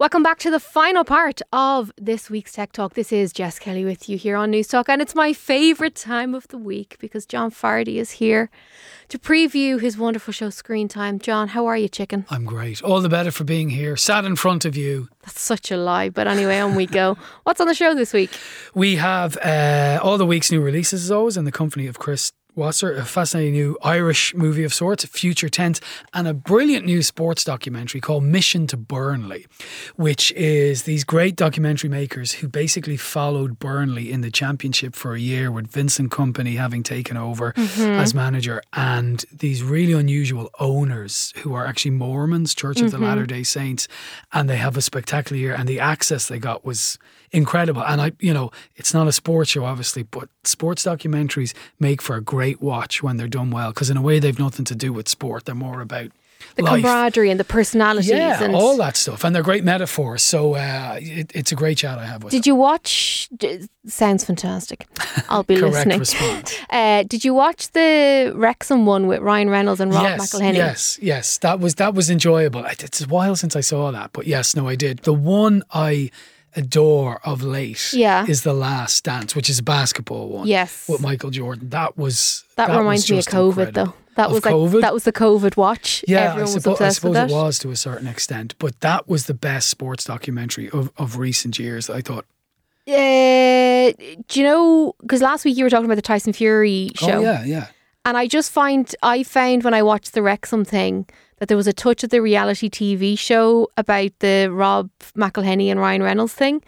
Welcome back to the final part of this week's Tech Talk. This is Jess Kelly with you here on News Talk, and it's my favourite time of the week because John Fardy is here to preview his wonderful show Screen Time. John, how are you, chicken? I'm great. All the better for being here. Sat in front of you. That's such a lie, but anyway, on we go. What's on the show this week? We have uh, all the week's new releases, as always, in the company of Chris Wasser, a fascinating new Irish movie of sorts, Future Tense, and a brilliant new sports documentary called Mission to Burnley, which is these great documentary makers who basically followed Burnley in the championship for a year with Vincent Kompany having taken over mm-hmm. as manager and these really unusual owners who are actually Mormons, Church of mm-hmm. the Latter day Saints, and they have a spectacular year and the access they got was incredible. And I, you know, it's not a sports show, obviously, but sports documentaries make for a great watch when they're done well because in a way they've nothing to do with sport. They're more about the life. camaraderie and the personalities yeah, and all that stuff, and they're great metaphors. So uh, it, it's a great chat I have with. Did them. you watch? Sounds fantastic. I'll be Correct listening. Response. Uh, did you watch the Wrexham one with Ryan Reynolds and Rob yes, McElhenney? Yes, yes, that was that was enjoyable. It's a while since I saw that, but yes, no, I did. The one I adore of late yeah. is the last dance which is a basketball one yes. with michael jordan. That was that, that reminds was me of covid incredible. though. That of was COVID? like that was the covid watch. Yeah Everyone I, suppo- I suppose it was to a certain extent but that was the best sports documentary of, of recent years i thought. Uh, do you know because last week you were talking about the tyson fury show. oh yeah yeah. And i just find i found when i watched the wrexham thing that there was a touch of the reality tv show about the rob mcelhenney and ryan reynolds thing.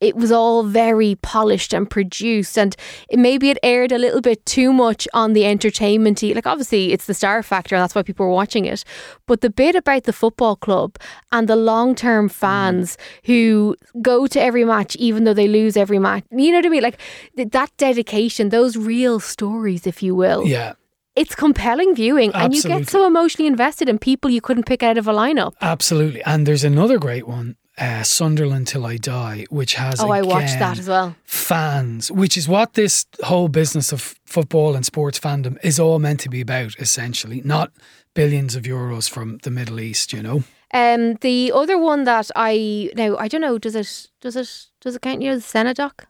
It was all very polished and produced and it, maybe it aired a little bit too much on the entertainmenty like obviously it's the star factor and that's why people were watching it. But the bit about the football club and the long-term fans mm. who go to every match even though they lose every match you know what I mean? Like that dedication those real stories if you will. Yeah it's compelling viewing Absolutely. and you get so emotionally invested in people you couldn't pick out of a lineup. Absolutely. And there's another great one, uh, Sunderland Till I Die, which has Oh, again, I watched that as well. Fans, which is what this whole business of football and sports fandom is all meant to be about, essentially, not billions of euros from the Middle East, you know. Um, the other one that I now I don't know does it does it does it count near the Senna doc?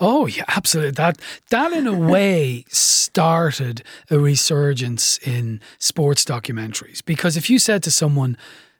Oh yeah, absolutely. That that in a way started a resurgence in sports documentaries because if you said to someone,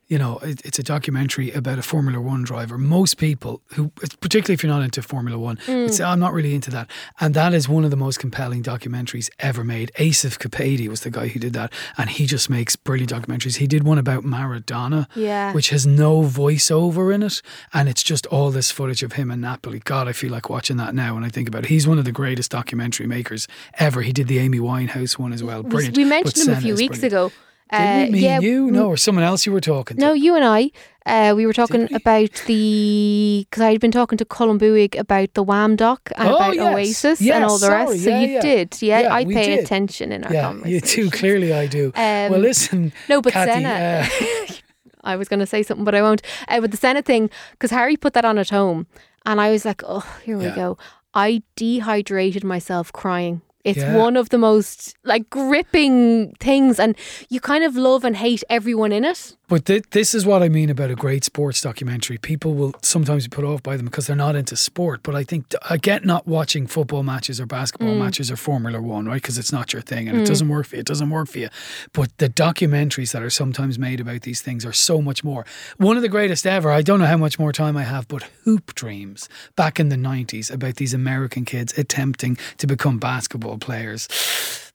you know, it, it's a documentary about a Formula One driver. Most people who, particularly if you're not into Formula One, Mm. would say, I'm not really into that. And that is one of the most compelling documentaries ever made. Asif Kapadia was the guy who did that. And he just makes brilliant documentaries. He did one about Maradona, Yeah. which has no voiceover in it. And it's just all this footage of him in Napoli. God, I feel like watching that now when I think about it. He's one of the greatest documentary makers ever. He did the Amy Winehouse one as well. We- Brilliant. We But mentioned him a few weeks ago. Didn't Uh, we? Me yeah, and you? No, or someone else you were talking to? No, you and I. Uh, we were talking we? about the because I had been talking to Colin Buig about the Wham doc and Oh, about yes. Oasis Yes, and all the sorry, rest. So yeah, you yeah. did, yeah. Yeah, I pay did. attention in our yeah, conversation. you too. Clearly, I do. Um, well, listen. No, but Kathy, Senna. uh, I was going to say something, but I won't. Uh, with the Senna thing, because Harry put that on at home, and I was like, oh, here we go. I dehydrated myself crying. It's Yeah. one of the most like gripping things, and you kind of love and hate everyone in it. But th- this is what I mean about a great sports documentary. People will sometimes be put off by them because they're not into sport. But I think I get not watching football matches or basketball Mm. matches or Formula One, right? Because it's not your thing and it doesn't work for you. It doesn't work for you. But the documentaries that are sometimes made about these things are so much more. One of the greatest ever. I don't know how much more time I have, but Hoop Dreams back in the nineties about these American kids attempting to become basketball players.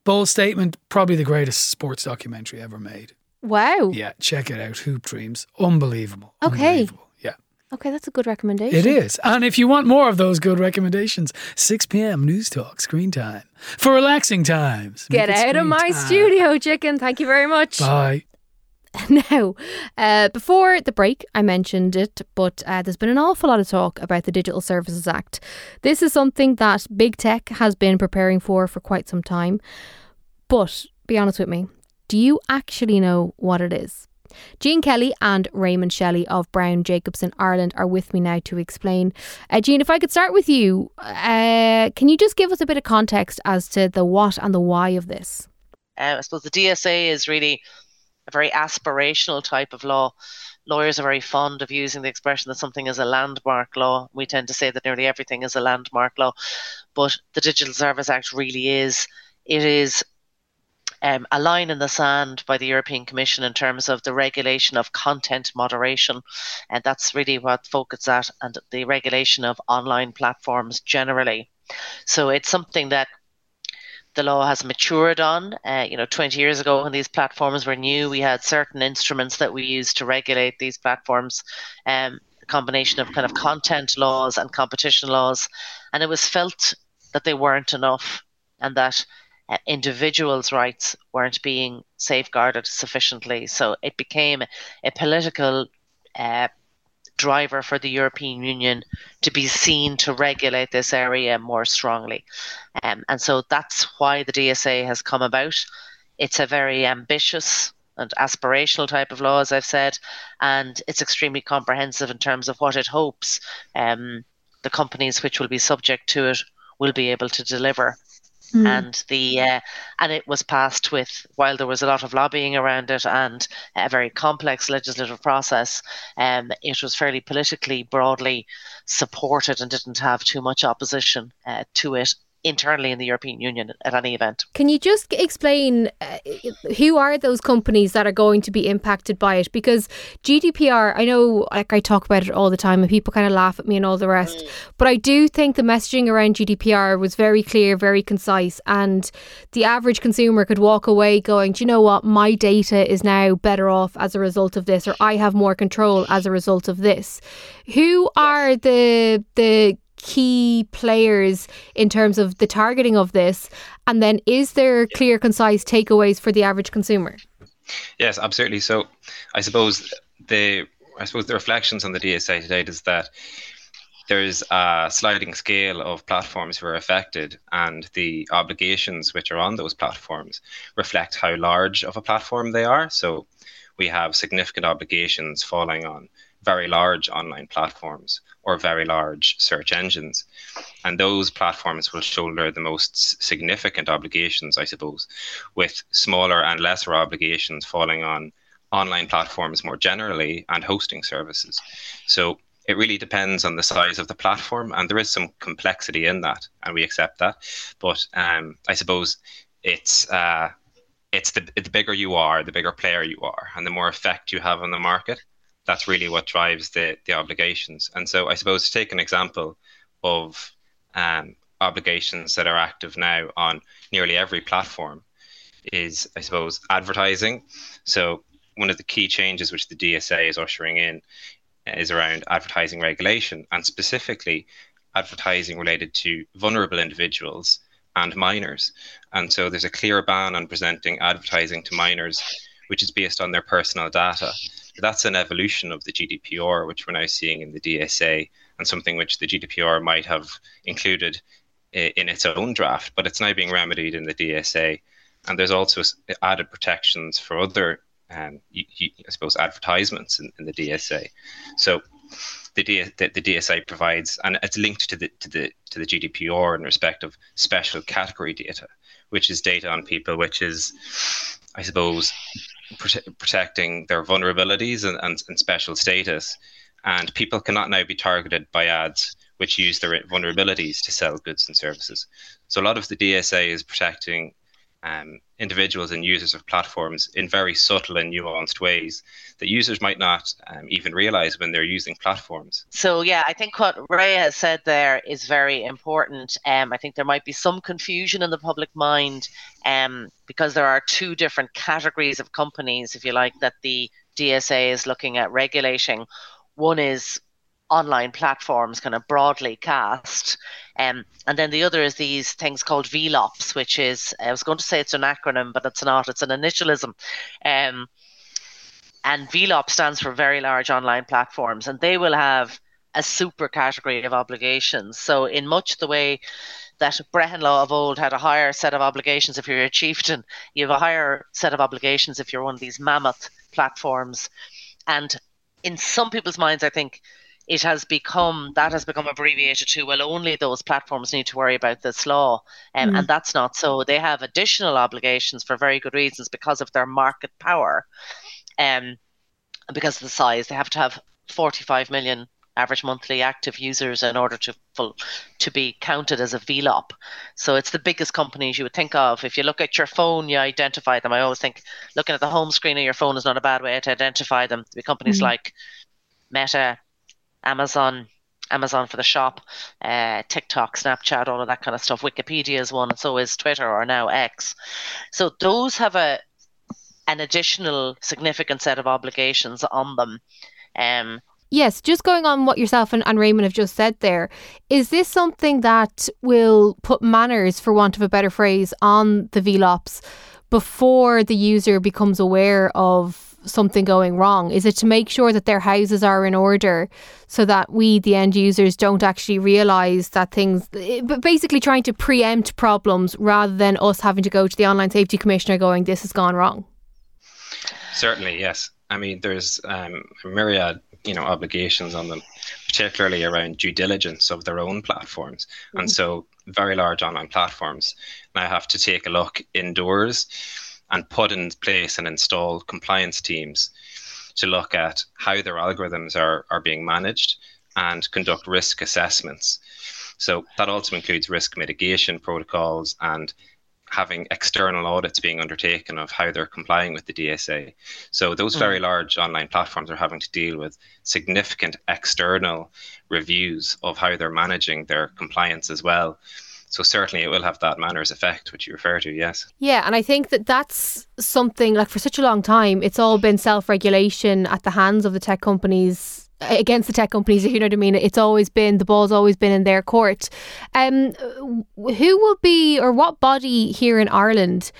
Bold statement. Probably the greatest sports documentary ever made. Wow. Yeah, check it out. Hoop Dreams. Unbelievable. Okay. Unbelievable. Yeah. Okay, that's a good recommendation. It is. And if you want more of those good recommendations, 6 p.m. News Talk, screen time. For relaxing times. Get out of my time. studio, chicken. Thank you very much. Bye. Now, uh, before the break, I mentioned it, but uh, there's been an awful lot of talk about the Digital Services Act. This is something that big tech has been preparing for for quite some time. But be honest with me, do you actually know what it is? Jeanne Kelly and Raymond Sherry of Browne Jacobson Ireland are with me now to explain. Uh, Jeanne, if I could start with you, uh, can you just give us a bit of context as to the what and the why of this? Uh, I suppose the DSA is really a very aspirational type of law. lawyers are very fond of using the expression that something is a landmark law. We tend to say that nearly everything is a landmark law, but the Digital Service Act really is. It is um, a line in the sand by the European Commission in terms of the regulation of content moderation. And that's really what focuses at, and the regulation of online platforms generally. So it's something that the law has matured on. Uh, you know, 20 years ago, when these platforms were new, we had certain instruments that we used to regulate these platforms. Um, a combination of kind of content laws and competition laws, and it was felt that they weren't enough, and that uh, individuals' rights weren't being safeguarded sufficiently. So it became a political uh, driver for the European Union to be seen to regulate this area more strongly. Um, and so that's why the DSA has come about. It's a very ambitious and aspirational type of law, as I've said, and it's extremely comprehensive in terms of what it hopes um, the companies which will be subject to it will be able to deliver. Mm. And the uh, and it was passed with while there was a lot of lobbying around it and a very complex legislative process. Um, it was fairly politically broadly supported and didn't have too much opposition uh, to it internally in the European Union at any event. Can you just explain uh, who are those companies that are going to be impacted by it? Because GDPR, I know like I talk about it all the time and people kind of laugh at me and all the rest, mm. but I do think the messaging around GDPR was very clear, very concise, and the average consumer could walk away going, Do you know what? My data is now better off as a result of this, or I have more control as a result of this. Who are the the key players in terms of the targeting of this? And then is there clear, concise takeaways for the average consumer? Yes, absolutely. So I suppose the I suppose the reflections on the DSA today is that there's a sliding scale of platforms who are affected, and the obligations which are on those platforms reflect how large of a platform they are. So we have significant obligations falling on very large online platforms or very large search engines. And those platforms will shoulder the most significant obligations, I suppose, with smaller and lesser obligations falling on online platforms more generally and hosting services. So it really depends on the size of the platform, and there is some complexity in that, and we accept that. But um, I suppose it's uh, it's the the bigger you are, the bigger player you are, and the more effect you have on the market, that's really what drives the the obligations. And so I suppose to take an example of um, obligations that are active now on nearly every platform is I suppose advertising. So one of the key changes which the DSA is ushering in is around advertising regulation and specifically advertising related to vulnerable individuals and minors. And so there's a clear ban on presenting advertising to minors, which is based on their personal data that's an evolution of the GDPR, which we're now seeing in the DSA, and something which the GDPR might have included in its own draft, but it's now being remedied in the DSA. And there's also added protections for other, um, I suppose, advertisements in, in, the DSA. So the, D, the, the, DSA provides, and it's linked to the to the to the GDPR in respect of special category data, which is data on people, which is, I suppose, prote- protecting their vulnerabilities and, and, and special status. And people cannot now be targeted by ads which use their vulnerabilities to sell goods and services. So a lot of the DSA is protecting um, individuals and users of platforms in very subtle and nuanced ways that users might not um, even realize when they're using platforms. So, yeah, I think what Ray has said there is very important. Um, I think there might be some confusion in the public mind um, because there are two different categories of companies, if you like, that the DSA is looking at regulating. One is online platforms kind of broadly cast. Um, and then the other is these things called VLOPs, which is, I was going to say it's an acronym, but it's not, it's an initialism. Um, and VLOP stands for very large online platforms, and they will have a super category of obligations. So, in much the way that Brehon Law of old had a higher set of obligations if you're a chieftain, you have a higher set of obligations if you're one of these mammoth platforms. And in some people's minds, I think it has become that has become abbreviated to well only those platforms need to worry about this law um, mm. and that's not so they have additional obligations for very good reasons because of their market power um, because of the size. They have to have 45 million average monthly active users in order to full, to be counted as a VLOP. So it's the biggest companies you would think of. If you look at your phone, you identify them. I always think looking at the home screen of your phone is not a bad way to identify them. The companies mm-hmm. like Meta, Amazon, Amazon for the shop, uh, TikTok, Snapchat, all of that kind of stuff. Wikipedia is one, and so is Twitter or now X. So those have a an additional significant set of obligations on them. Um, Yes, just going on what yourself and, and Raymond have just said there, is this something that will put manners, for want of a better phrase, on the VLOPs before the user becomes aware of something going wrong? Is it to make sure that their houses are in order so that we, the end users, don't actually realise that things, but basically trying to preempt problems rather than us having to go to the Online Safety Commissioner going, this has gone wrong? Certainly, yes. I mean, there's um, a myriad you know obligations on them, particularly around due diligence of their own platforms. Mm-hmm. And so, very large online platforms now have to take a look indoors and put in place and install compliance teams to look at how their algorithms are, are being managed and conduct risk assessments. So that also includes risk mitigation protocols and having external audits being undertaken of how they're complying with the DSA. So those very mm. large online platforms are having to deal with significant external reviews of how they're managing their compliance as well. So certainly it will have that manners effect, which you refer to, yes. Yeah, and I think that that's something like for such a long time, it's all been self-regulation at the hands of the tech companies against the tech companies, if you know what I mean. It's always been the ball's always been in their court. Um, who will be or what body here in Ireland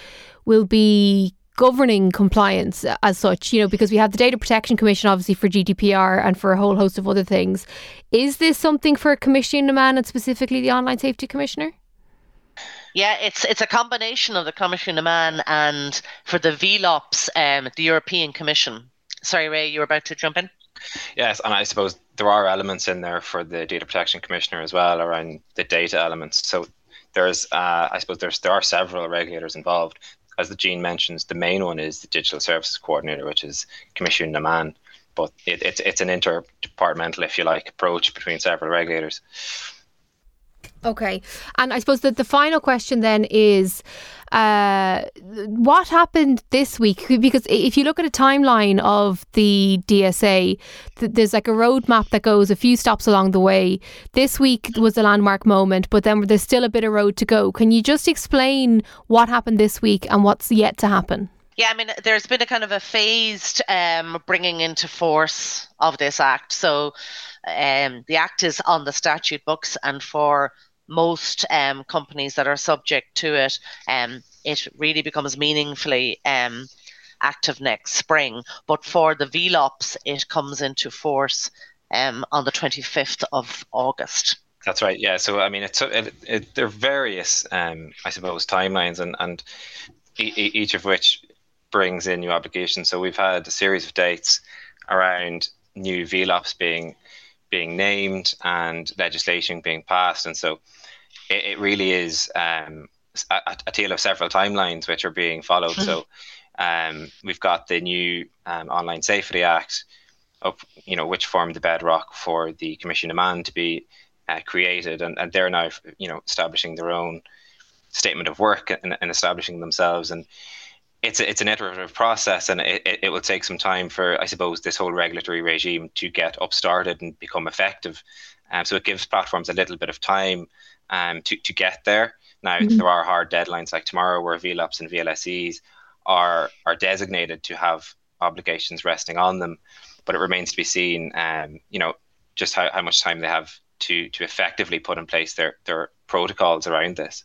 will be governing compliance as such? You know, because we have the Data Protection Commission, obviously for GDPR and for a whole host of other things. Is this something for a Coimisiún na Meán and specifically the Online Safety Commissioner? Yeah, it's it's a combination of the Coimisiún na Meán and for the VLOPs, um, the European Commission. Sorry, Ray, you were about to jump in. Yes, and I suppose there are elements in there for the data protection commissioner as well around the data elements. So there's, uh, I suppose there's there are several regulators involved. As the Jeanne mentions, the main one is the digital services coordinator, which is Coimisiún na Meán. But it, it's it's an interdepartmental, if you like, approach between several regulators. Okay. And I suppose that the final question then is uh, what happened this week? Because if you look at a timeline of the DSA, th- there's like a roadmap that goes a few stops along the way. This week was a landmark moment, but then there's still a bit of road to go. Can you just explain what happened this week and what's yet to happen? Yeah, I mean, there's been a kind of a phased um, bringing into force of this act. So um, the act is on the statute books, and for most um, companies that are subject to it, um, it really becomes meaningfully um, active next spring. But for the VLOPs, it comes into force um, on the 25th of August. That's right. Yeah. So I mean, it's it, it, there are various, um, I suppose, timelines, and and e- each of which brings in new obligations. So we've had a series of dates around new VLOPs being being named and legislation being passed, and so it, it really is um, a, a, tale of several timelines which are being followed. so um, we've got the new um, Online Safety Act, of you know which formed the bedrock for the Coimisiún na Meán to be uh, created, and, and they're now you know establishing their own statement of work and, and establishing themselves. And it's a, it's an iterative process, and it, it, it will take some time for I suppose this whole regulatory regime to get upstarted and become effective. Um, so it gives platforms a little bit of time um, to to get there. Now mm-hmm. there are hard deadlines like tomorrow where VLOPs and VLSEs are are designated to have obligations resting on them, but it remains to be seen. Um, you know just how, how much time they have to to effectively put in place their their protocols around this.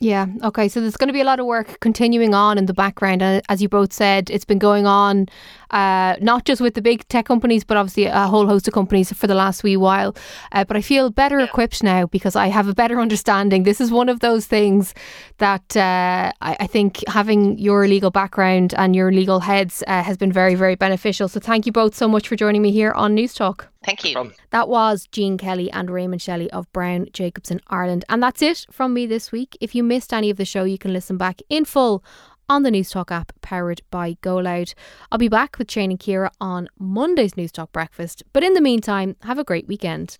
Yeah. Okay. So there's going to be a lot of work continuing on in the background. As you both said, it's been going on uh, not just with the big tech companies, but obviously a whole host of companies for the last wee while. Uh, but I feel better equipped now because I have a better understanding. This is one of those things that uh, I, I, think having your legal background and your legal heads uh, has been very, very beneficial. So thank you both so much for joining me here on Newstalk. Thank you. No that was Jeanne Kelly and Raymond Sherry of Browne Jacobson Ireland. And that's it from me this week. If you missed any of the show, you can listen back in full on the Newstalk app powered by GoLoud. I'll be back with Shane and Ciara on Monday's Newstalk Breakfast, but in the meantime, have a great weekend.